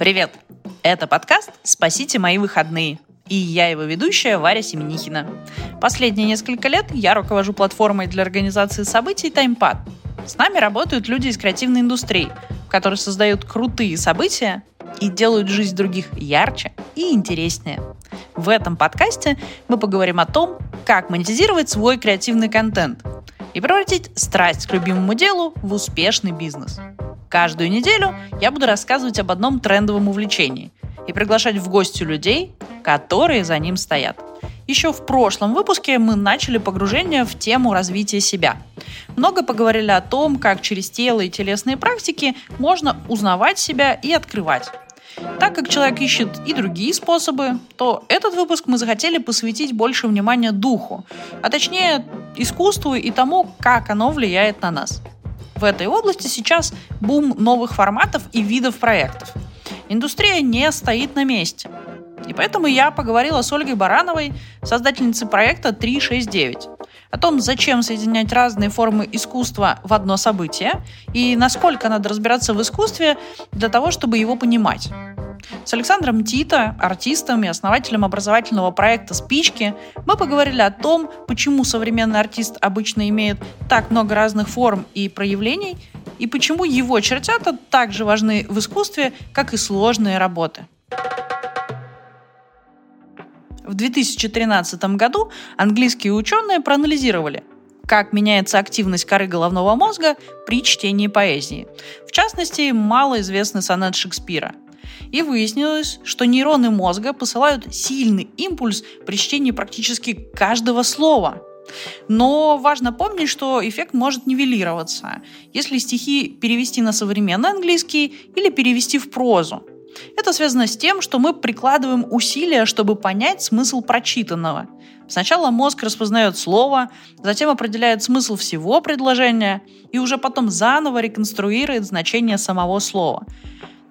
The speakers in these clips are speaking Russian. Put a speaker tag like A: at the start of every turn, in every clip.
A: Привет! Это подкаст «Спасите мои выходные». И я его ведущая Варя Семенихина. Последние несколько лет я руковожу платформой для организации событий «Таймпад». С нами работают люди из креативной индустрии, которые создают крутые события и делают жизнь других ярче и интереснее. В этом подкасте мы поговорим о том, как монетизировать свой креативный контент и превратить страсть к любимому делу в успешный бизнес. Каждую неделю я буду рассказывать об одном трендовом увлечении и приглашать в гости людей, которые за ним стоят. Еще в прошлом выпуске мы начали погружение в тему развития себя. Много поговорили о том, как через тело и телесные практики можно узнавать себя и открывать. Так как человек ищет и другие способы, то этот выпуск мы захотели посвятить больше внимания духу, а точнее искусству и тому, как оно влияет на нас. В этой области сейчас бум новых форматов и видов проектов. Индустрия не стоит на месте. И поэтому я поговорила с Ольгой Барановой, создательницей проекта 369, о том, зачем соединять разные формы искусства в одно событие и насколько надо разбираться в искусстве для того, чтобы его понимать. С Александром Тито, артистом и основателем образовательного проекта «Спички», мы поговорили о том, почему современный артист обычно имеет так много разных форм и проявлений, и почему его чертята так же важны в искусстве, как и сложные работы. В 2013 году английские ученые проанализировали, как меняется активность коры головного мозга при чтении поэзии. В частности, малоизвестный сонет Шекспира. И выяснилось, что нейроны мозга посылают сильный импульс при чтении практически каждого слова. Но важно помнить, что эффект может нивелироваться, если стихи перевести на современный английский или перевести в прозу. Это связано с тем, что мы прикладываем усилия, чтобы понять смысл прочитанного. Сначала мозг распознает слово, затем определяет смысл всего предложения и уже потом заново реконструирует значение самого слова.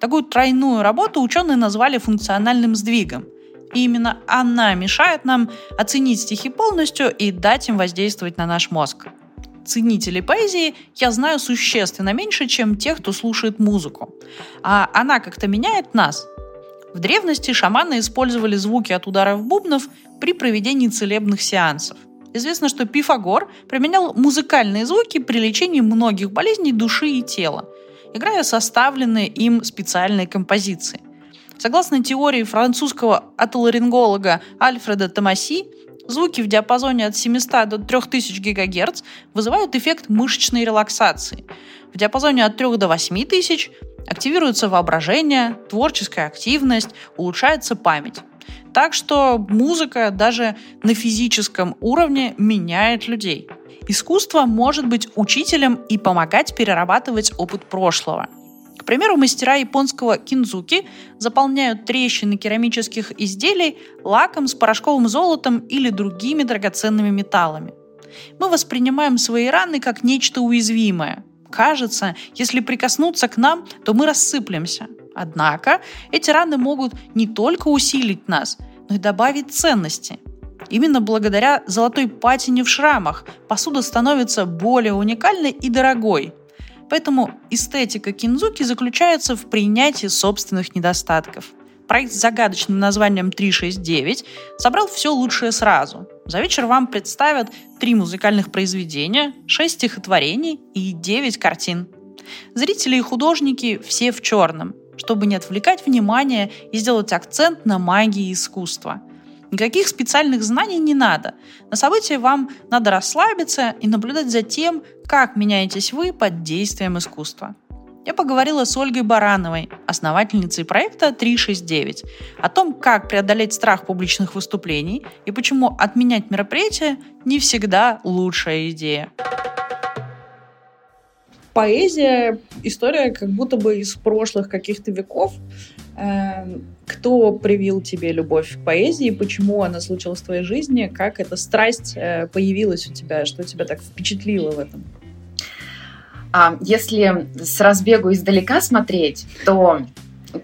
A: Такую тройную работу ученые назвали функциональным сдвигом. И именно она мешает нам оценить стихи полностью и дать им воздействовать на наш мозг ценителей поэзии я знаю существенно меньше, чем тех, кто слушает музыку. А она как-то меняет нас. В древности шаманы использовали звуки от ударов бубнов при проведении целебных сеансов. Известно, что Пифагор применял музыкальные звуки при лечении многих болезней души и тела, играя составленные им специальные композиции. Согласно теории французского отоларинголога Альфреда Томаси, Звуки в диапазоне от 700 до 3000 ГГц вызывают эффект мышечной релаксации. В диапазоне от 3 до 8000 активируется воображение, творческая активность, улучшается память. Так что музыка даже на физическом уровне меняет людей. Искусство может быть учителем и помогать перерабатывать опыт прошлого – к примеру, мастера японского кинзуки заполняют трещины керамических изделий лаком с порошковым золотом или другими драгоценными металлами. Мы воспринимаем свои раны как нечто уязвимое. Кажется, если прикоснуться к нам, то мы рассыплемся. Однако эти раны могут не только усилить нас, но и добавить ценности. Именно благодаря золотой патине в шрамах посуда становится более уникальной и дорогой – Поэтому эстетика кинзуки заключается в принятии собственных недостатков. Проект с загадочным названием 369 собрал все лучшее сразу. За вечер вам представят три музыкальных произведения, шесть стихотворений и девять картин. Зрители и художники все в черном, чтобы не отвлекать внимание и сделать акцент на магии искусства – Никаких специальных знаний не надо. На событии вам надо расслабиться и наблюдать за тем, как меняетесь вы под действием искусства. Я поговорила с Ольгой Барановой, основательницей проекта 369, о том, как преодолеть страх публичных выступлений и почему отменять мероприятия не всегда лучшая идея.
B: Поэзия — история как будто бы из прошлых каких-то веков. Эм, кто привил тебе любовь к поэзии, почему она случилась в твоей жизни, как эта страсть э, появилась у тебя, что тебя так впечатлило в этом?
C: А, если с разбегу издалека смотреть, то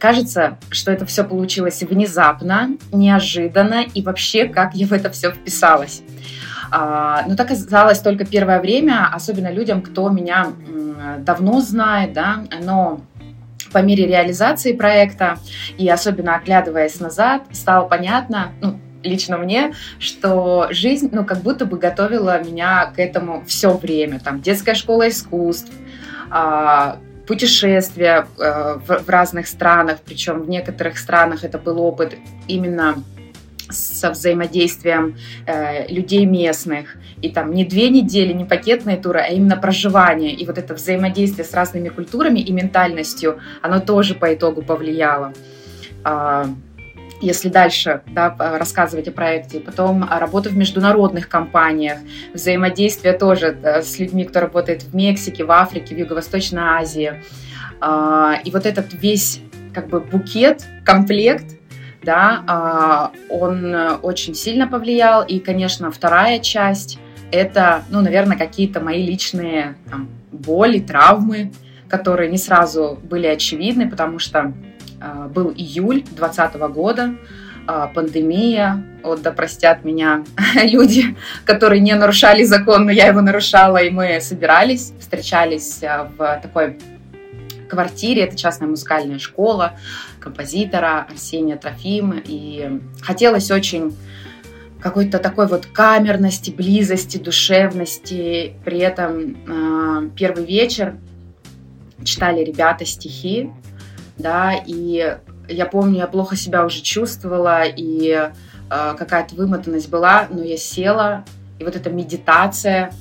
C: кажется, что это все получилось внезапно, неожиданно и вообще, как я в это все вписалась. А, но так оказалось только первое время, особенно людям, кто меня давно знает, да, но по мере реализации проекта и особенно оглядываясь назад, стало понятно, ну, лично мне, что жизнь, ну, как будто бы готовила меня к этому все время. Там детская школа искусств, а, путешествия э, в разных странах, причем в некоторых странах это был опыт именно со взаимодействием э, людей местных. И там не две недели, не пакетные туры, а именно проживание. И вот это взаимодействие с разными культурами и ментальностью, оно тоже по итогу повлияло. Э, если дальше да, рассказывать о проекте. Потом работа в международных компаниях, взаимодействие тоже с людьми, кто работает в Мексике, в Африке, в Юго-Восточной Азии. Э, и вот этот весь как бы букет, комплект да, а, он очень сильно повлиял. И, конечно, вторая часть – это, ну, наверное, какие-то мои личные там, боли, травмы, которые не сразу были очевидны, потому что а, был июль 2020 года, а, пандемия, вот да простят меня люди, которые не нарушали закон, но я его нарушала, и мы собирались, встречались в такой квартире, это частная музыкальная школа композитора Арсения Трофима, и хотелось очень какой-то такой вот камерности, близости, душевности. При этом э, первый вечер читали ребята стихи, да, и я помню, я плохо себя уже чувствовала, и э, какая-то вымотанность была, но я села, и вот эта медитация,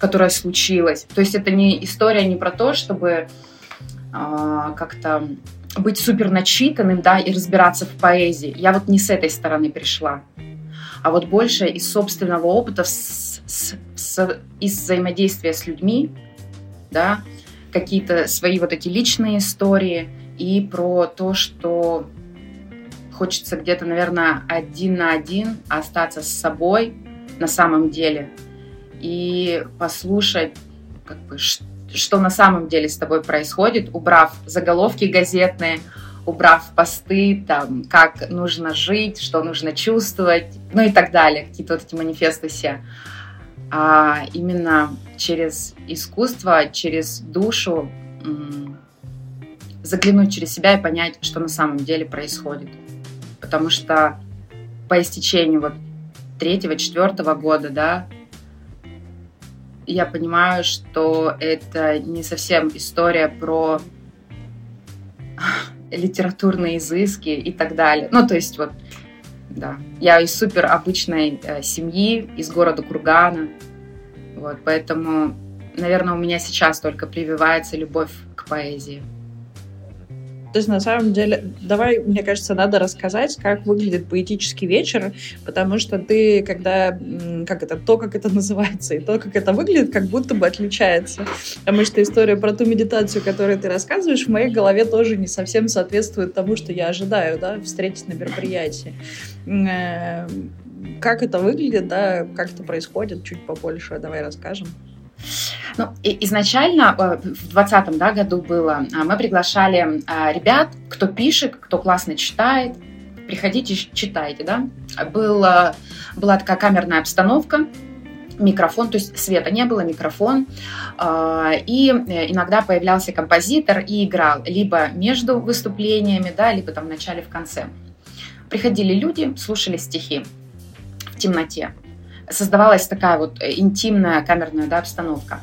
C: которая случилась. То есть это не история не про то, чтобы а, как-то быть супер начитанным, да, и разбираться в поэзии. Я вот не с этой стороны пришла, а вот больше из собственного опыта, с, с, с, из взаимодействия с людьми, да, какие-то свои вот эти личные истории и про то, что хочется где-то, наверное, один на один остаться с собой на самом деле и послушать, как бы, что что на самом деле с тобой происходит, убрав заголовки газетные, убрав посты, там, как нужно жить, что нужно чувствовать, ну и так далее, какие-то вот эти манифесты все. А именно через искусство, через душу заглянуть через себя и понять, что на самом деле происходит. Потому что по истечению вот третьего, четвертого года, да, я понимаю, что это не совсем история про литературные изыски и так далее. Ну, то есть вот, да, я из супер обычной э, семьи, из города Кургана, вот, поэтому, наверное, у меня сейчас только прививается любовь к поэзии.
B: То есть, на самом деле, давай, мне кажется, надо рассказать, как выглядит поэтический вечер, потому что ты, когда, как это, то, как это называется, и то, как это выглядит, как будто бы отличается. Потому что история про ту медитацию, которую ты рассказываешь, в моей голове тоже не совсем соответствует тому, что я ожидаю, да, встретить на мероприятии. Э, как это выглядит, да, как это происходит, чуть побольше давай расскажем.
C: Ну, изначально э, в 2020 да, году было, а, мы приглашали а, ребят, кто пишет, кто классно читает, приходите, читайте, да. Была, была такая камерная обстановка, микрофон, то есть света не было, микрофон, и э, иногда появлялся композитор и играл либо между выступлениями, да, либо там в начале, в конце. Приходили люди, слушали стихи в темноте создавалась такая вот э, интимная камерная да, обстановка.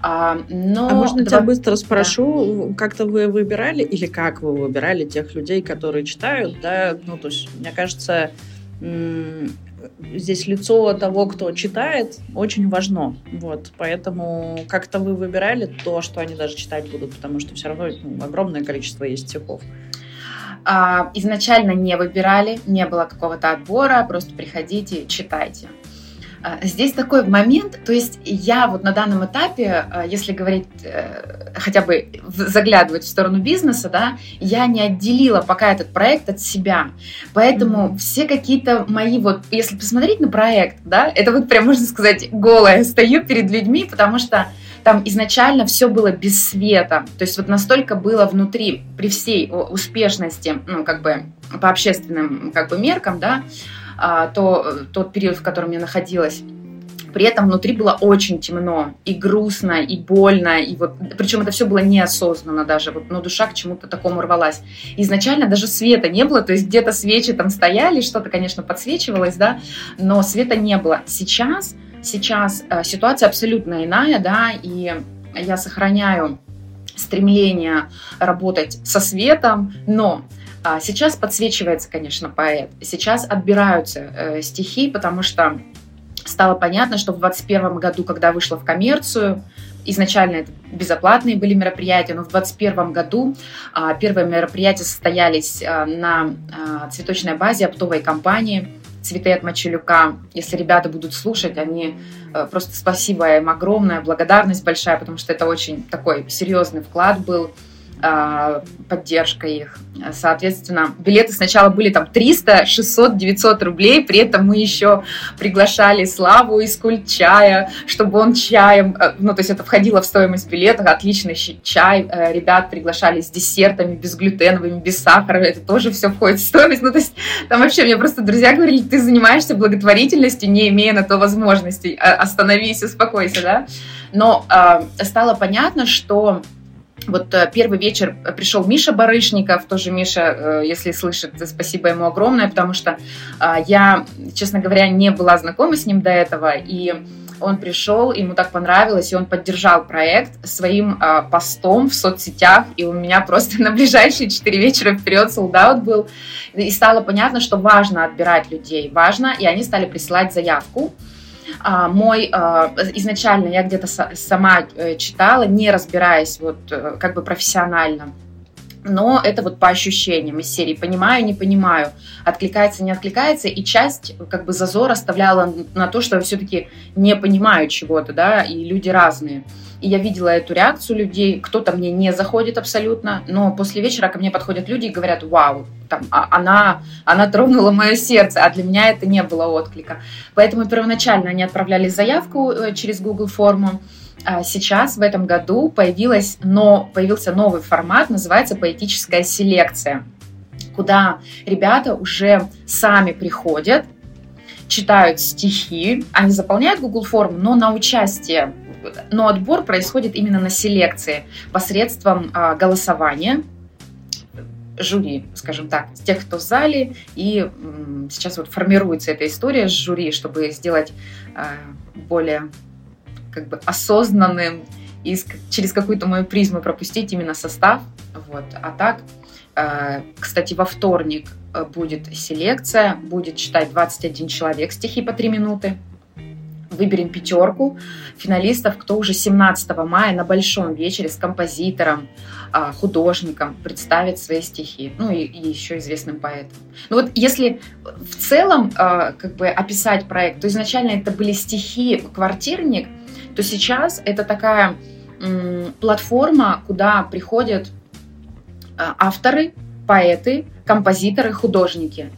B: А, но... а можно Два... тебя быстро спрошу, да. как-то вы выбирали или как вы выбирали тех людей, которые читают, да, ну, то есть, мне кажется, здесь лицо того, кто читает, очень важно, вот, поэтому как-то вы выбирали то, что они даже читать будут, потому что все равно ну, огромное количество есть стихов.
C: А, изначально не выбирали, не было какого-то отбора, просто приходите, читайте. А, здесь такой момент, то есть я вот на данном этапе, а, если говорить, э, хотя бы заглядывать в сторону бизнеса, да, я не отделила пока этот проект от себя. Поэтому mm-hmm. все какие-то мои вот, если посмотреть на проект, да, это вот прям можно сказать голая стою перед людьми, потому что там изначально все было без света. То есть вот настолько было внутри, при всей успешности, ну, как бы по общественным как бы меркам, да, то, тот период, в котором я находилась, При этом внутри было очень темно, и грустно, и больно, и вот, причем это все было неосознанно даже, вот, но душа к чему-то такому рвалась. Изначально даже света не было, то есть где-то свечи там стояли, что-то, конечно, подсвечивалось, да, но света не было. Сейчас, сейчас э, ситуация абсолютно иная, да, и я сохраняю стремление работать со светом, но а, сейчас подсвечивается, конечно, поэт. Сейчас отбираются э, стихи, потому что стало понятно, что в 2021 году, когда вышла в коммерцию, изначально это безоплатные были мероприятия, но в 2021 году а, первые мероприятия состоялись а, на а, цветочной базе оптовой компании «Цветы от Мочелюка». Если ребята будут слушать, они а, просто спасибо им огромное, благодарность большая, потому что это очень такой серьезный вклад был поддержка их. Соответственно, билеты сначала были там 300, 600, 900 рублей, при этом мы еще приглашали Славу из Кульчая, чтобы он чаем, э, ну, то есть это входило в стоимость билета, отличный чай, э, ребят приглашали с десертами, безглютеновыми, без сахара, это тоже все входит в стоимость, ну, то есть там вообще мне просто друзья говорили, ты занимаешься благотворительностью, не имея на то возможностей, остановись, успокойся, да, но э, стало понятно, что вот э, первый вечер пришел Миша Барышников, тоже Миша, э, если слышит, спасибо ему огромное, потому что а, я, честно говоря, не была знакома с ним до этого, и он пришел, ему так понравилось, и он поддержал проект своим э, постом в соцсетях, и у меня просто на ближайшие четыре вечера вперед солдат был, и стало понятно, что важно отбирать людей, важно, и они стали присылать заявку, а, мой, а, изначально я где-то сама э, читала, не разбираясь вот э, как бы профессионально, но это вот по ощущениям из серии. Понимаю, не понимаю, откликается, не откликается, и часть как бы зазор оставляла на то, что все-таки не понимаю чего-то, да, и люди разные. И я видела эту реакцию людей, кто-то мне не заходит абсолютно, но после вечера ко мне подходят люди и говорят, вау, там, а, она, она тронула мое сердце, а для меня это не было отклика. Поэтому первоначально они отправляли заявку э, через Google форму, сейчас, в этом году, появилась, но, появился новый формат, называется поэтическая селекция, куда ребята уже сами приходят, читают стихи, они заполняют Google форму, но на участие но отбор происходит именно на селекции посредством а, голосования жюри, скажем так, тех, кто в зале, и сейчас вот формируется эта история с жюри, чтобы сделать а, более как бы осознанным и через какую-то мою призму пропустить именно состав, вот, а так а, кстати, во вторник э, будет селекция, будет читать 21 человек стихи по 3 минуты. Выберем пятерку финалистов, кто уже 17 мая на большом вечере с композитором, а, художником представит свои стихи, ну и, и еще известным поэтом. Ну вот если в целом а, как бы описать проект, то изначально это были стихи «Квартирник», то сейчас это такая платформа, куда приходят а, авторы, поэты, композиторы, художники.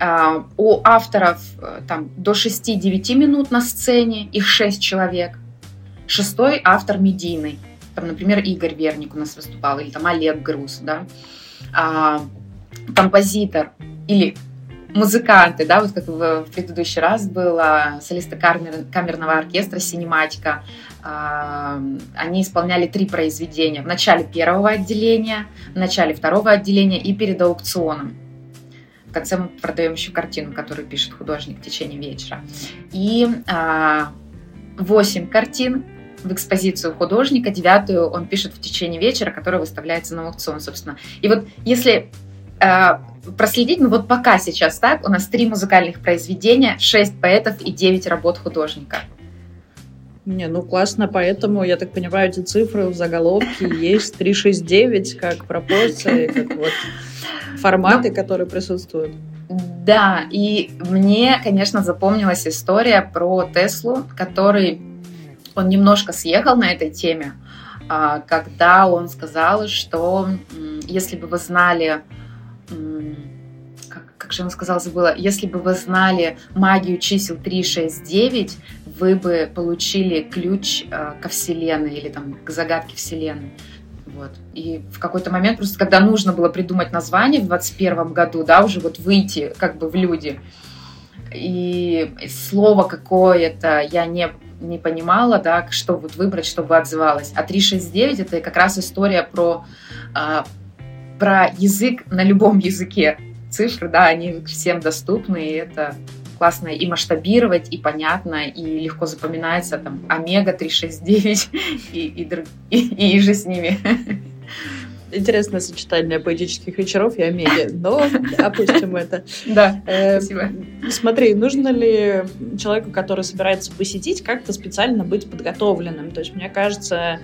C: А, у авторов э, там, до 6-9 минут на сцене, их 6 человек. Шестой автор медийный. Там, например, Игорь Верник у нас выступал, или там Олег Груз, да. А, композитор или музыканты, да, вот как в, в предыдущий раз было, солисты камер, камерного оркестра «Синематика», а, они исполняли три произведения в начале первого отделения, в начале второго отделения и перед аукционом конце мы продаем еще картину, которую пишет художник в течение вечера. И а, 8 картин в экспозицию художника, девятую он пишет в течение вечера, которая выставляется на аукцион, собственно. И вот если э, проследить, ну вот пока сейчас так, у нас три музыкальных произведения, шесть поэтов и девять работ художника.
B: Не, ну классно, поэтому, я так понимаю, эти цифры в заголовке есть 369 как пропорции, как вот форматы, Но... которые присутствуют.
C: Да, и мне, конечно, запомнилась история про Теслу, который он немножко съехал на этой теме, а, когда он сказал, что если бы вы знали, как, как же он сказал, забыла, если бы вы знали магию чисел 3, 6, 9, вы бы получили ключ а, ко Вселенной или там к загадке Вселенной. Вот. И в какой-то момент, просто когда нужно было придумать название в 21 году, да, уже вот выйти как бы в люди, и слово какое-то я не не понимала, да, что вот выбрать, чтобы отзывалось. А 369 это как раз история про, а, про язык на любом языке. Цифры, да, они всем доступны, и это классно и масштабировать, и понятно, и легко запоминается, там, Омега 369 и, и, и, и, и же с ними.
A: Интересное сочетание поэтических вечеров и Омеги, но опустим это.
C: Да, э, спасибо.
A: Смотри, нужно ли человеку, который собирается посетить, как-то специально быть подготовленным? То есть, мне кажется,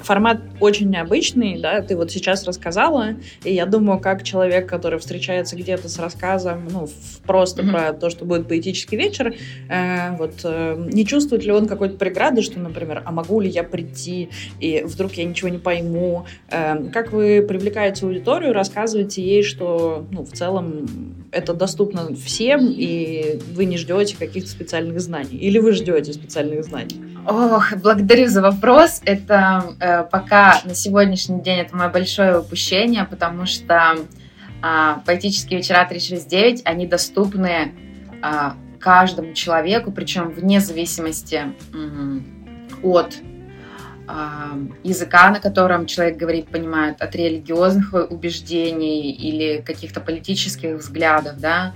A: Формат очень необычный, да, ты вот сейчас рассказала, и я думаю, как человек, который встречается где-то с рассказом, ну, просто mm-hmm. про то, что будет поэтический вечер, э, вот, э, не чувствует ли он какой-то преграды, что, например, а могу ли я прийти, и вдруг я ничего не пойму, э, как вы привлекаете аудиторию, рассказываете ей, что, ну, в целом это доступно всем, и вы не ждете каких-то специальных знаний, или вы ждете специальных знаний?
C: Ох, благодарю за вопрос. Это э, пока на сегодняшний день это мое большое упущение, потому что э, поэтические вечера 369, они доступны э, каждому человеку, причем вне зависимости э, от языка, на котором человек говорит, понимает, от религиозных убеждений или каких-то политических взглядов, да,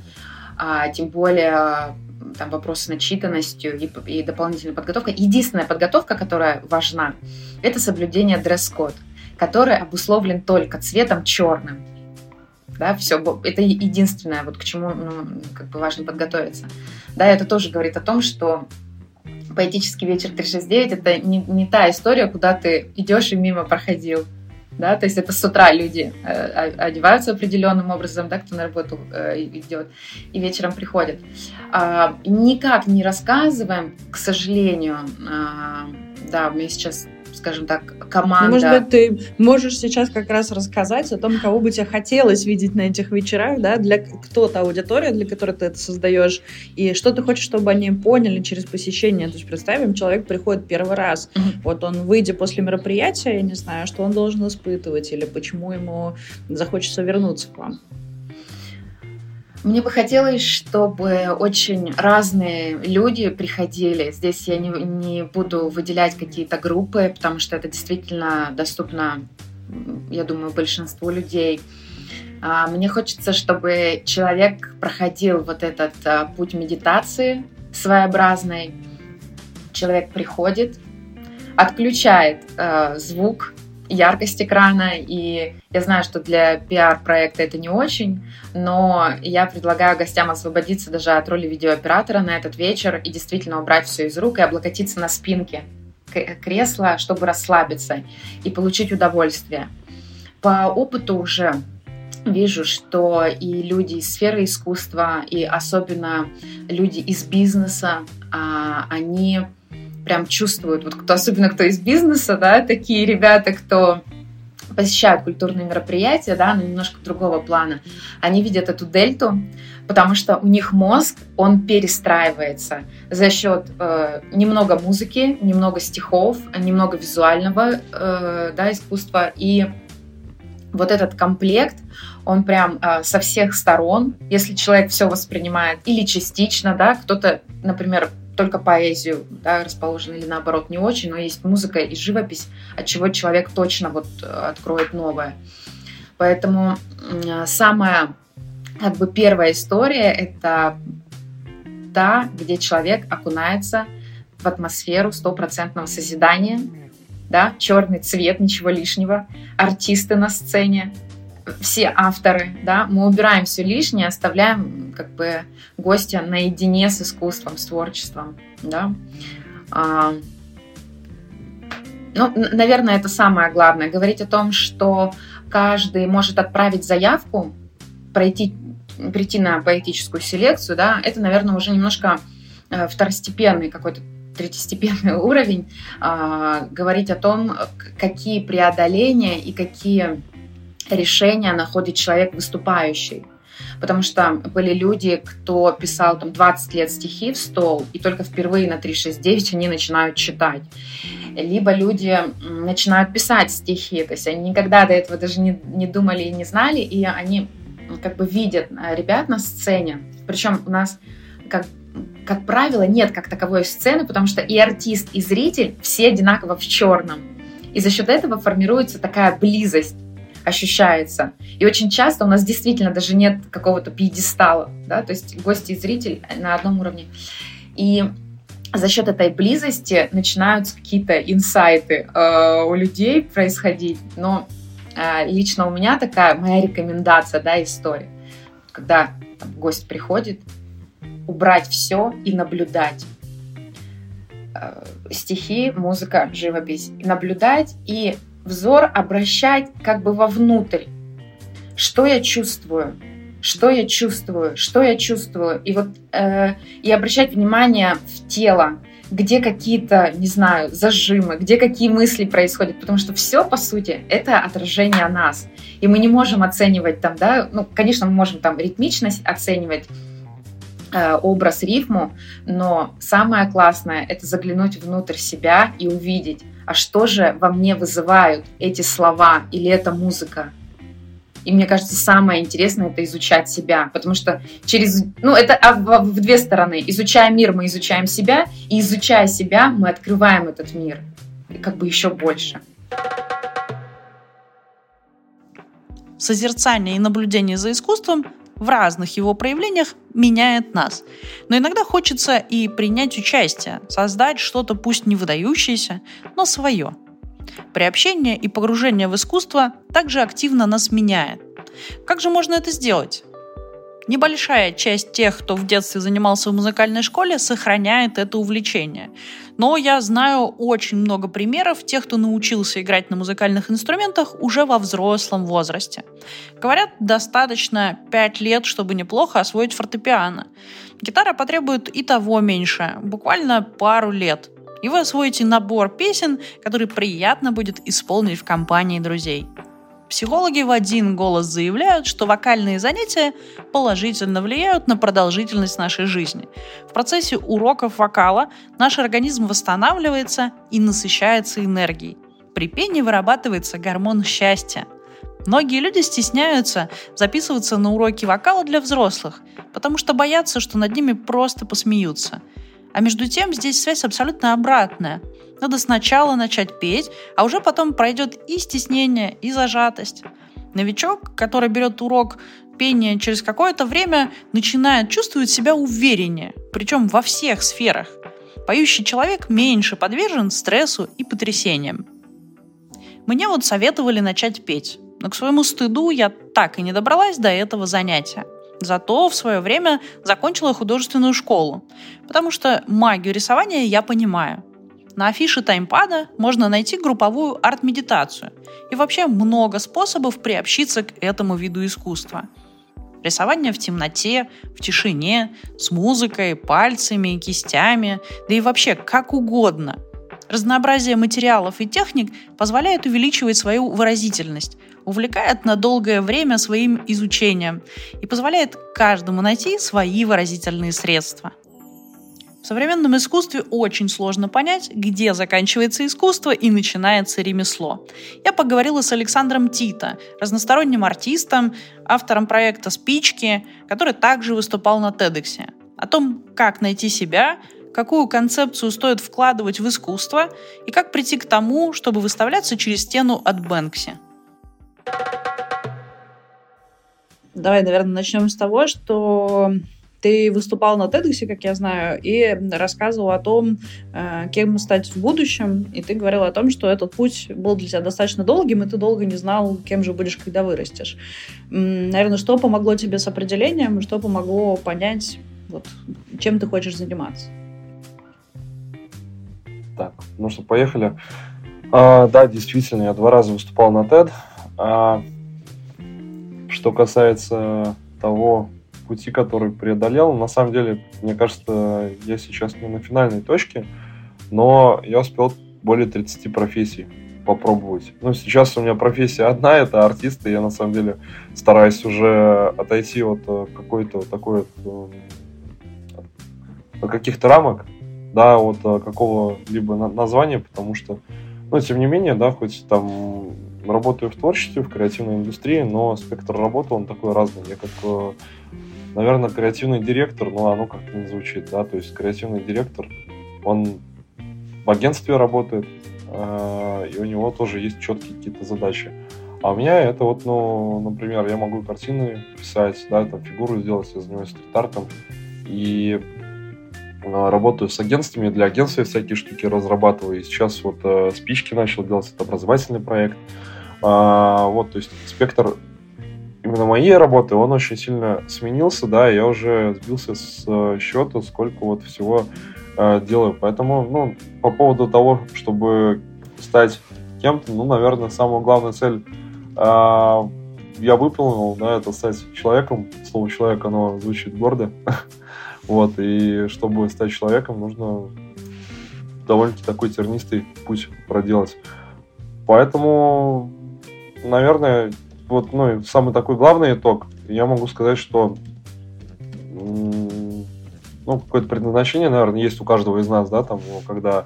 C: а, тем более там вопросы с начитанностью и, и дополнительная подготовка. Единственная подготовка, которая важна, это соблюдение дресс-код, который обусловлен только цветом черным. Да, все, это единственное, вот к чему ну, как бы важно подготовиться. Да, это тоже говорит о том, что поэтический вечер 369 это не, не та история, куда ты идешь и мимо проходил да, то есть это с утра люди э, одеваются определенным образом, да, кто на работу э, идет, и вечером приходят. А, никак не рассказываем, к сожалению, а, да, мы сейчас скажем так, команда. Ну,
A: может быть, ты можешь сейчас как раз рассказать о том, кого бы тебе хотелось видеть на этих вечерах, да, для кто то аудитория, для которой ты это создаешь, и что ты хочешь, чтобы они поняли через посещение. То есть представим, человек приходит первый раз, mm-hmm. вот он, выйдя после мероприятия, я не знаю, что он должен испытывать, или почему ему захочется вернуться к вам.
C: Мне бы хотелось, чтобы очень разные люди приходили. Здесь я не, не буду выделять какие-то группы, потому что это действительно доступно, я думаю, большинству людей. А, мне хочется, чтобы человек проходил вот этот а, путь медитации своеобразный. Человек приходит, отключает э, звук, яркость экрана, и я знаю, что для пиар-проекта это не очень, но я предлагаю гостям освободиться даже от роли видеооператора на этот вечер и действительно убрать все из рук и облокотиться на спинке кресла, чтобы расслабиться и получить удовольствие. По опыту уже вижу, что и люди из сферы искусства, и особенно люди из бизнеса, а, они прям чувствуют, вот кто, особенно кто из бизнеса, да, такие ребята, кто посещают культурные мероприятия, да, но немножко другого плана, они видят эту дельту, потому что у них мозг, он перестраивается за счет э, немного музыки, немного стихов, немного визуального э, да, искусства, и вот этот комплект, он прям э, со всех сторон, если человек все воспринимает или частично, да, кто-то, например, только поэзию да, расположен или наоборот не очень, но есть музыка и живопись, от чего человек точно вот э, откроет новое. Поэтому самая как бы первая история это та, где человек окунается в атмосферу стопроцентного созидания, да, черный цвет, ничего лишнего, артисты на сцене, все авторы, да, мы убираем все лишнее, оставляем как бы гостя наедине с искусством, с творчеством, да. А, ну, наверное, это самое главное. Говорить о том, что каждый может отправить заявку, пройти, прийти на поэтическую селекцию, да, это, наверное, уже немножко э, второстепенный какой-то третьестепенный уровень. Э, говорить о том, какие преодоления и какие решения находит человек выступающий. Потому что были люди, кто писал там 20 лет стихи в стол, и только впервые на 369 они начинают читать. Либо люди начинают писать стихи, то есть они никогда до этого даже не, не думали и не знали, и они как бы видят э, ребят на сцене. Причем у нас как как правило, нет как таковой сцены, потому что и артист, и зритель все одинаково в черном. И за счет этого формируется такая близость ощущается. И очень часто у нас действительно даже нет какого-то пьедестала, да, то есть гости и зритель на одном уровне. И за счет этой близости начинаются какие-то инсайты э, у людей происходить. Но э, лично у меня такая моя рекомендация, да, история. Когда там, гость приходит, убрать все и наблюдать. Э, стихи, музыка, живопись. Наблюдать и взор обращать как бы вовнутрь. Что я чувствую? Что я чувствую? Что я чувствую? И вот э, и обращать внимание в тело, где какие-то, не знаю, зажимы, где какие мысли происходят, потому что все, по сути, это отражение нас. И мы не можем оценивать там, да, ну, конечно, мы можем там ритмичность оценивать, Э, образ, рифму, но самое классное — это заглянуть внутрь себя и увидеть, а что же во мне вызывают эти слова или эта музыка. И мне кажется, самое интересное это изучать себя, потому что через, ну это а в, две стороны. Изучая мир, мы изучаем себя, и изучая себя, мы открываем этот мир, и как бы еще больше.
A: Созерцание и наблюдение за искусством в разных его проявлениях меняет нас. Но иногда хочется и принять участие, создать что-то пусть не выдающееся, но свое. Приобщение и погружение в искусство также активно нас меняет. Как же можно это сделать? Небольшая часть тех, кто в детстве занимался в музыкальной школе, сохраняет это увлечение. Но я знаю очень много примеров тех, кто научился играть на музыкальных инструментах уже во взрослом возрасте. Говорят, достаточно 5 лет, чтобы неплохо освоить фортепиано. Гитара потребует и того меньше, буквально пару лет. И вы освоите набор песен, который приятно будет исполнить в компании друзей. Психологи в один голос заявляют, что вокальные занятия положительно влияют на продолжительность нашей жизни. В процессе уроков вокала наш организм восстанавливается и насыщается энергией. При пении вырабатывается гормон счастья. Многие люди стесняются записываться на уроки вокала для взрослых, потому что боятся, что над ними просто посмеются. А между тем здесь связь абсолютно обратная – надо сначала начать петь, а уже потом пройдет и стеснение, и зажатость. Новичок, который берет урок пения через какое-то время, начинает чувствовать себя увереннее, причем во всех сферах. Поющий человек меньше подвержен стрессу и потрясениям. Мне вот советовали начать петь, но к своему стыду я так и не добралась до этого занятия. Зато в свое время закончила художественную школу, потому что магию рисования я понимаю – на афише таймпада можно найти групповую арт-медитацию и вообще много способов приобщиться к этому виду искусства. Рисование в темноте, в тишине, с музыкой, пальцами, кистями, да и вообще как угодно. Разнообразие материалов и техник позволяет увеличивать свою выразительность, увлекает на долгое время своим изучением и позволяет каждому найти свои выразительные средства – в современном искусстве очень сложно понять, где заканчивается искусство и начинается ремесло. Я поговорила с Александром Тита, разносторонним артистом, автором проекта «Спички», который также выступал на TEDx. О том, как найти себя, какую концепцию стоит вкладывать в искусство и как прийти к тому, чтобы выставляться через стену от Бэнкси.
B: Давай, наверное, начнем с того, что ты выступал на TEDx, как я знаю, и рассказывал о том, э, кем стать в будущем, и ты говорил о том, что этот путь был для тебя достаточно долгим, и ты долго не знал, кем же будешь, когда вырастешь. Наверное, что помогло тебе с определением, что помогло понять, вот, чем ты хочешь заниматься?
D: Так, ну что, поехали. А, да, действительно, я два раза выступал на TED. А, что касается того, пути, который преодолел. На самом деле, мне кажется, я сейчас не на финальной точке, но я успел более 30 профессий попробовать. Ну, сейчас у меня профессия одна, это артист, и я на самом деле стараюсь уже отойти от э, какой-то такой вот, от каких-то рамок, да, от э, какого-либо названия, потому что, ну, тем не менее, да, хоть там работаю в творчестве, в креативной индустрии, но спектр работы, он такой разный. Я как э, наверное, креативный директор, ну, оно как-то не звучит, да, то есть креативный директор, он в агентстве работает, э, и у него тоже есть четкие какие-то задачи. А у меня это вот, ну, например, я могу картины писать, да, там фигуру сделать, я занимаюсь стрит-артом, и э, работаю с агентствами, для агентства всякие штуки разрабатываю, и сейчас вот э, спички начал делать, это образовательный проект. А, вот, то есть спектр именно моей работы, он очень сильно сменился, да, я уже сбился с э, счета, сколько вот всего э, делаю. Поэтому, ну, по поводу того, чтобы стать кем-то, ну, наверное, самая главная цель а, я выполнил, да, это стать человеком. Слово человек, оно звучит гордо. вот, и чтобы стать человеком, нужно довольно-таки такой тернистый путь проделать. Поэтому, наверное, вот, ну, самый такой главный итог, я могу сказать, что ну, какое-то предназначение, наверное, есть у каждого из нас, да, там, когда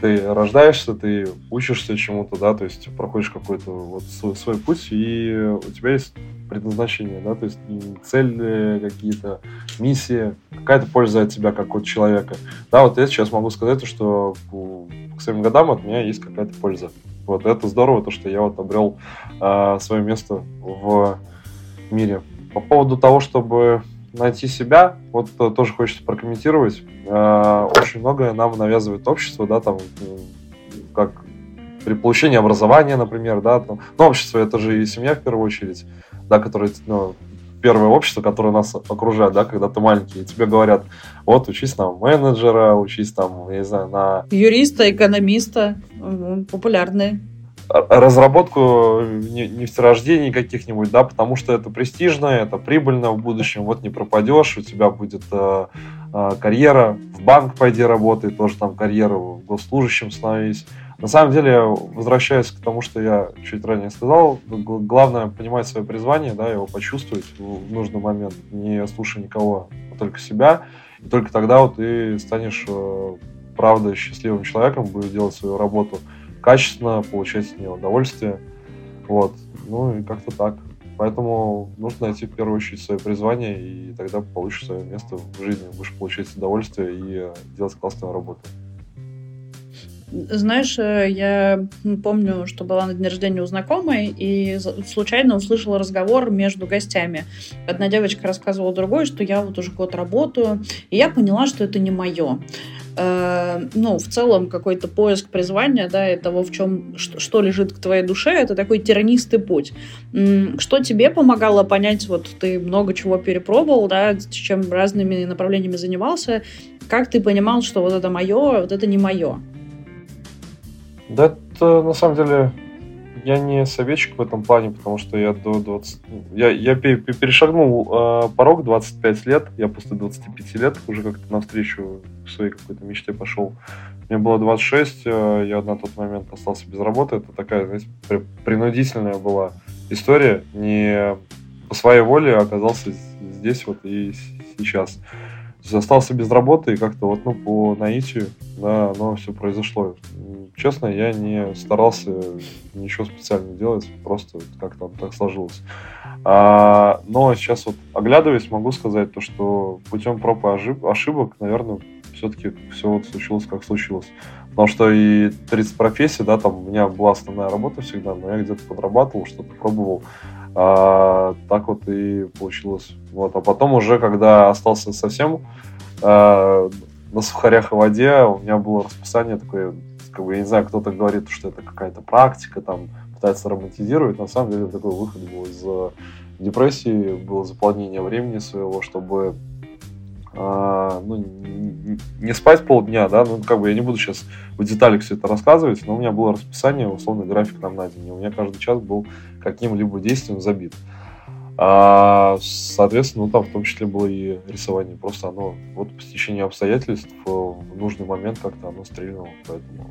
D: ты рождаешься, ты учишься чему-то, да, то есть проходишь какой-то вот свой, свой путь, и у тебя есть предназначение, да, то есть цели какие-то, миссии, какая-то польза от тебя как от человека. Да, вот я сейчас могу сказать, что к своим годам от меня есть какая-то польза. Вот это здорово, то, что я вот обрел э, свое место в мире. По поводу того, чтобы найти себя, вот э, тоже хочется прокомментировать. Э, очень многое нам навязывает общество, да, там, как при получении образования, например, да, там, ну, общество это же и семья в первую очередь, да, которое, ну, первое общество, которое нас окружает, да, когда ты маленький, и тебе говорят, вот, учись на менеджера, учись там, я не знаю, на...
B: Юриста, экономиста, популярные
D: разработку нефтерождений каких-нибудь, да, потому что это престижно, это прибыльно в будущем, вот не пропадешь, у тебя будет э, э, карьера, в банк пойди работай, тоже там карьера в госслужащем становись. На самом деле, возвращаясь к тому, что я чуть ранее сказал, главное понимать свое призвание, да, его почувствовать в нужный момент, не слушая никого, а только себя, и только тогда вот ты станешь э, правда счастливым человеком, будешь делать свою работу – качественно, получать с нее удовольствие. Вот. Ну и как-то так. Поэтому нужно найти в первую очередь свое призвание, и тогда получишь свое место в жизни, будешь получать удовольствие и э, делать классную работу.
B: Знаешь, э, я помню, что была на дне рождения у знакомой, и случайно услышала разговор между гостями. Одна девочка рассказывала другой, что я вот уже год работаю, и я поняла, что это не мое. Э, ну, в целом какой-то поиск призвания, да, и того, в чем, что, лежит к твоей душе, это такой тернистый путь. Что тебе помогало понять, вот ты много чего перепробовал, да, чем разными направлениями занимался, как ты понимал, что вот это мое, а вот это не мое?
D: Да, это на самом деле я не советчик в этом плане, потому что я до 20... Я, я перешагнул э, порог 25 лет, я после 25 лет уже как-то навстречу своей какой-то мечте пошел. Мне было 26, э, я на тот момент остался без работы. Это такая, знаете, принудительная была история. Не по своей воле оказался здесь вот и сейчас остался без работы, и как-то вот, ну, по наитию, да, оно все произошло. Честно, я не старался ничего специально делать, просто как-то так сложилось. А, но сейчас вот, оглядываясь, могу сказать то, что путем проб и ошибок, наверное, все-таки все вот случилось, как случилось. Потому что и 30 профессий, да, там у меня была основная работа всегда, но я где-то подрабатывал, что-то пробовал. А, так вот и получилось. Вот. А потом уже, когда остался совсем а, на сухарях и воде, у меня было расписание такое, как бы, я не знаю, кто-то говорит, что это какая-то практика, там, пытается романтизировать. На самом деле такой выход был из депрессии, было заполнение времени своего, чтобы а, ну, не спать полдня, да, ну, как бы я не буду сейчас в деталях все это рассказывать, но у меня было расписание, условный график там на день, и у меня каждый час был каким-либо действием забит. А, соответственно, ну, там в том числе было и рисование. Просто оно вот по стечению обстоятельств в нужный момент как-то оно стрельнуло. Поэтому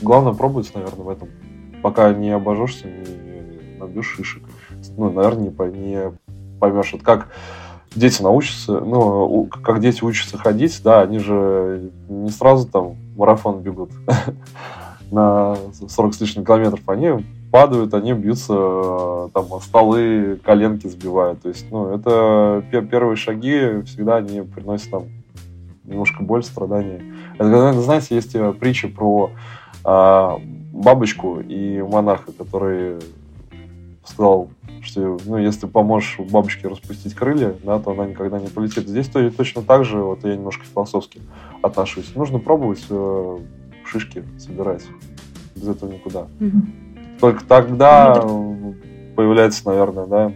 D: главное пробовать, наверное, в этом. Пока не обожжешься, не набьешь шишек. Ну, наверное, не, не поймешь. Вот как дети научатся, ну, как дети учатся ходить, да, они же не сразу там марафон бегут на 40 с лишним километров, они падают, они бьются, э, там, столы, коленки сбивают. То есть, ну, это первые шаги всегда они приносят нам немножко боль, страдания. Это, знаете, есть э, притча про а, бабочку и монаха, который сказал, что ну, если поможешь бабочке распустить крылья, да, то она никогда не полетит. Здесь то, точно так же, вот я немножко философски отношусь. Нужно пробовать э, шишки собирать. Без этого никуда. Угу. Только тогда ну, появляется, наверное, да,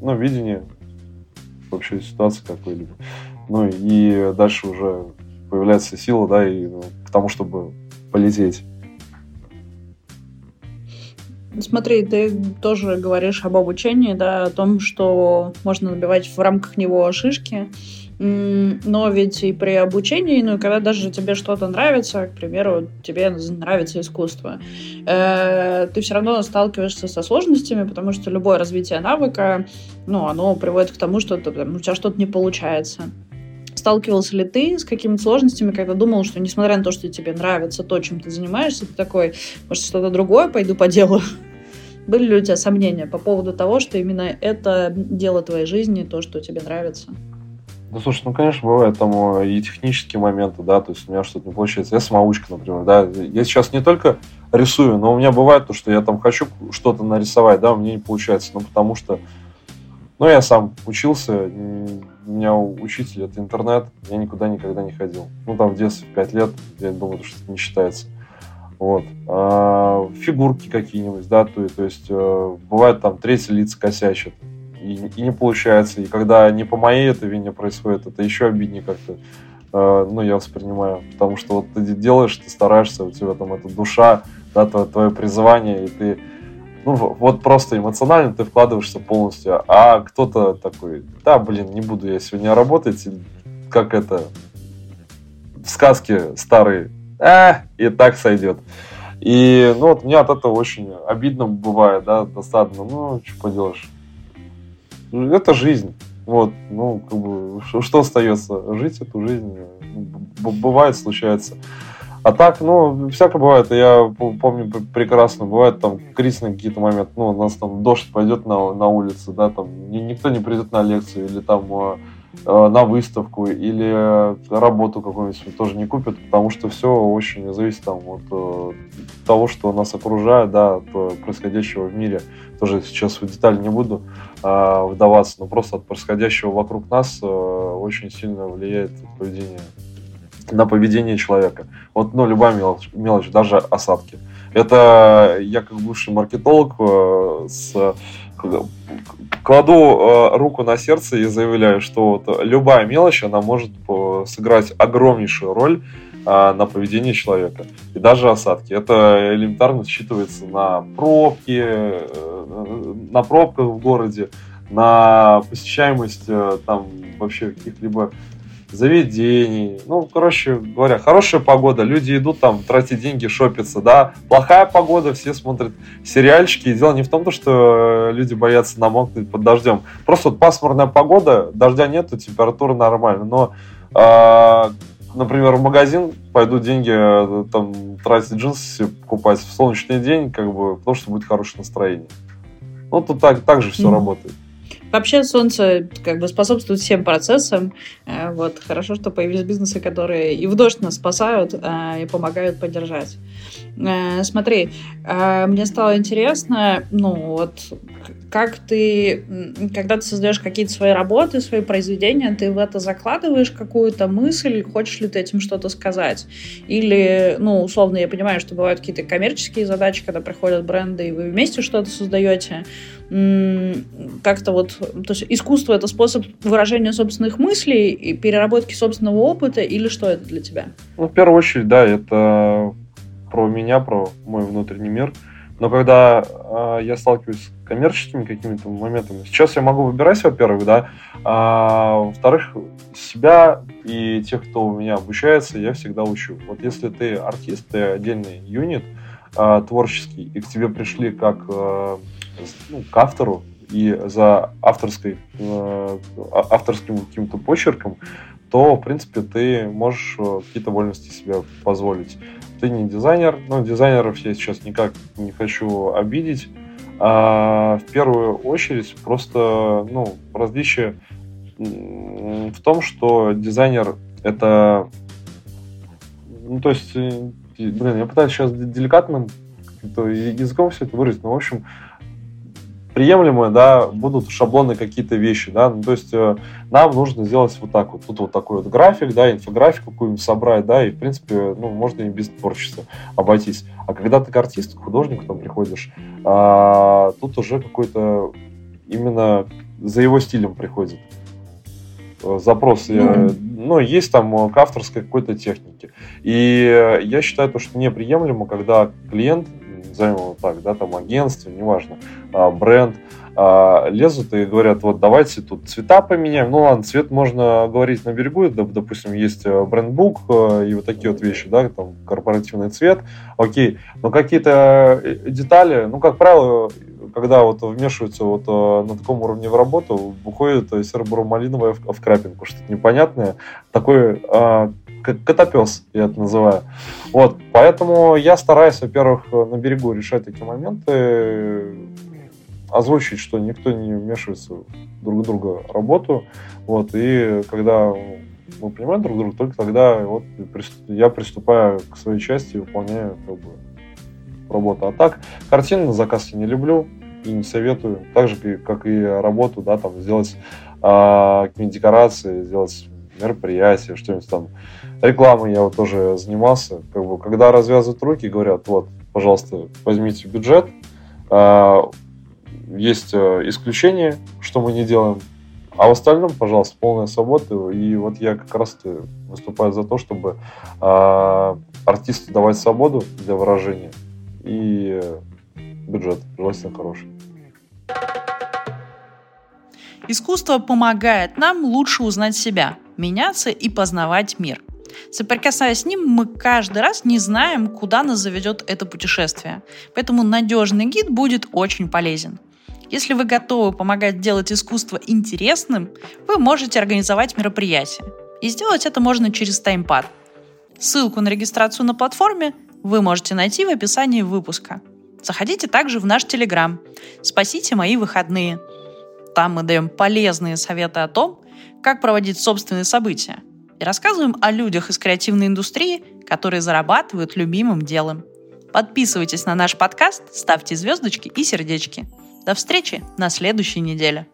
D: ну, видение вообще ситуации какой-либо. Ну и дальше уже появляется сила, да, и ну, к тому, чтобы полететь.
A: Смотри, ты тоже говоришь об обучении, да, о том, что можно набивать в рамках него шишки, но ведь и при обучении, ну и когда даже тебе что-то нравится, к примеру, тебе нравится искусство, э, ты все равно сталкиваешься со сложностями, потому что любое развитие навыка, ну, оно приводит к тому, что ты, у тебя что-то не получается. Сталкивался ли ты с какими-то сложностями, когда думал, что несмотря на то, что тебе нравится то, чем ты занимаешься, ты такой, может, что-то другое пойду по делу? Были ли у тебя сомнения по поводу того, что именно это дело твоей жизни, то, что тебе нравится?
D: Ну, слушай, ну, конечно, бывают там э, и технические моменты, да, то есть у меня что-то не получается. Я самоучка, например, да. Я сейчас не только рисую, но у меня бывает то, что я там хочу что-то нарисовать, да, у меня не получается, ну, потому что, ну, я сам учился, у меня учитель это интернет, я никуда никогда не ходил. Ну, там в детстве, в 5 лет, я думаю, что это не считается. Вот. А, фигурки какие-нибудь, да, то, то есть э, бывает там третьи лица косячат, и, и не получается. И когда не по моей этой вине происходит, это еще обиднее как-то, э, ну, я воспринимаю. Потому что вот ты делаешь, ты стараешься, у тебя там эта душа, да, твое, твое призвание, и ты, ну, вот просто эмоционально ты вкладываешься полностью. А кто-то такой, да, блин, не буду я сегодня работать, как это, в сказке старые, а, и так сойдет. И, ну, вот мне от этого очень обидно бывает, да, досадно. Ну, что поделаешь. Это жизнь. Вот, ну, как бы, что, остается? Жить эту жизнь. Ну, бывает, случается. А так, ну, всякое бывает. Я помню прекрасно, бывает там кризисные какие-то моменты. Ну, у нас там дождь пойдет на, на улице, да, там никто не придет на лекцию, или там э, э, на выставку, или работу какую-нибудь тоже не купят, потому что все очень зависит там от э, того, что нас окружает, да, от происходящего в мире. Тоже сейчас в детали не буду э, вдаваться, но просто от происходящего вокруг нас э, очень сильно влияет поведение на поведение человека. Вот, ну, любая мелочь, мелочь даже осадки. Это я как бывший маркетолог э, с, кладу э, руку на сердце и заявляю, что вот любая мелочь, она может э, сыграть огромнейшую роль э, на поведение человека. И даже осадки. Это элементарно считывается на пробки, э, на пробках в городе, на посещаемость э, там вообще каких-либо заведений. Ну, короче говоря, хорошая погода, люди идут там тратить деньги, шопиться, да. Плохая погода, все смотрят сериальчики. И дело не в том, что люди боятся намокнуть под дождем. Просто вот пасмурная погода, дождя нету, температура нормальная. Но, э, например, в магазин пойду деньги э, там тратить джинсы покупать в солнечный день, как бы, потому что будет хорошее настроение. Ну, тут так, так же все mm-hmm. работает.
A: Вообще солнце как бы способствует всем процессам. Э, вот хорошо, что появились бизнесы, которые и в дождь нас спасают э, и помогают поддержать. Э, смотри, мне стало интересно, ну вот как ты, когда ты создаешь какие-то свои работы, свои произведения, ты в это закладываешь какую-то мысль, хочешь ли ты этим что-то сказать? Или, ну, условно, я понимаю, что бывают какие-то коммерческие задачи, когда приходят бренды, и вы вместе что-то создаете, как-то вот, то есть искусство это способ выражения собственных мыслей и переработки собственного опыта или что это для тебя?
D: Ну, в первую очередь, да, это про меня, про мой внутренний мир. Но когда э, я сталкиваюсь с коммерческими какими-то моментами, сейчас я могу выбирать, во-первых, да, а во-вторых, себя и тех, кто у меня обучается, я всегда учу. Вот если ты артист, ты отдельный юнит э, творческий, и к тебе пришли как э, ну, к автору и за авторской, э, авторским каким-то почерком, то, в принципе, ты можешь э, какие-то вольности себе позволить. Ты не дизайнер, но дизайнеров я сейчас никак не хочу обидеть. А в первую очередь просто ну, различие в том, что дизайнер это... Ну, то есть, э, блин, я пытаюсь сейчас деликатным языком все это выразить, но, в общем, приемлемые, да, будут шаблоны какие-то вещи, да, ну, то есть э, нам нужно сделать вот так вот, тут вот такой вот график, да, инфографику какую-нибудь собрать, да, и, в принципе, ну, можно и без творчества обойтись. А когда ты к артисту, к художнику там приходишь, а, тут уже какой-то именно за его стилем приходит э, запрос. Mm-hmm. Ну, есть там к авторской какой-то технике. И я считаю то, что неприемлемо, когда клиент назовем его так, да, там агентство, неважно, а, бренд, а, лезут и говорят, вот давайте тут цвета поменяем. Ну ладно, цвет можно говорить на берегу, допустим, есть э, брендбук э, и вот такие вот вещи, да, там корпоративный цвет, окей, но какие-то э, детали, ну, как правило, когда вот вмешиваются вот на таком уровне в работу, выходит серо-буро-малиновое в, крапинку, что-то непонятное, такой а, котопес, я это называю. Вот, поэтому я стараюсь, во-первых, на берегу решать такие моменты, озвучить, что никто не вмешивается друг в друга работу, вот, и когда мы понимаем друг друга, только тогда вот я приступаю к своей части и выполняю как бы, работу. А так, картины на заказ я не люблю и не советую. Так же, как и работу, да, там, сделать а, какие-нибудь декорации, сделать мероприятие, что-нибудь там. Рекламой я вот тоже занимался. Как бы, когда развязывают руки, говорят, вот, пожалуйста, возьмите бюджет, а, есть э, исключения, что мы не делаем, а в остальном, пожалуйста, полная свобода. И вот я как раз выступаю за то, чтобы э, артисту давать свободу для выражения и бюджет, желательно хороший.
A: Искусство помогает нам лучше узнать себя, меняться и познавать мир. Соприкасаясь с ним, мы каждый раз не знаем, куда нас заведет это путешествие. Поэтому надежный гид будет очень полезен. Если вы готовы помогать делать искусство интересным, вы можете организовать мероприятие. И сделать это можно через таймпад. Ссылку на регистрацию на платформе вы можете найти в описании выпуска. Заходите также в наш Телеграм. Спасите мои выходные. Там мы даем полезные советы о том, как проводить собственные события. И рассказываем о людях из креативной индустрии, которые зарабатывают любимым делом. Подписывайтесь на наш подкаст, ставьте звездочки и сердечки. До встречи на следующей неделе.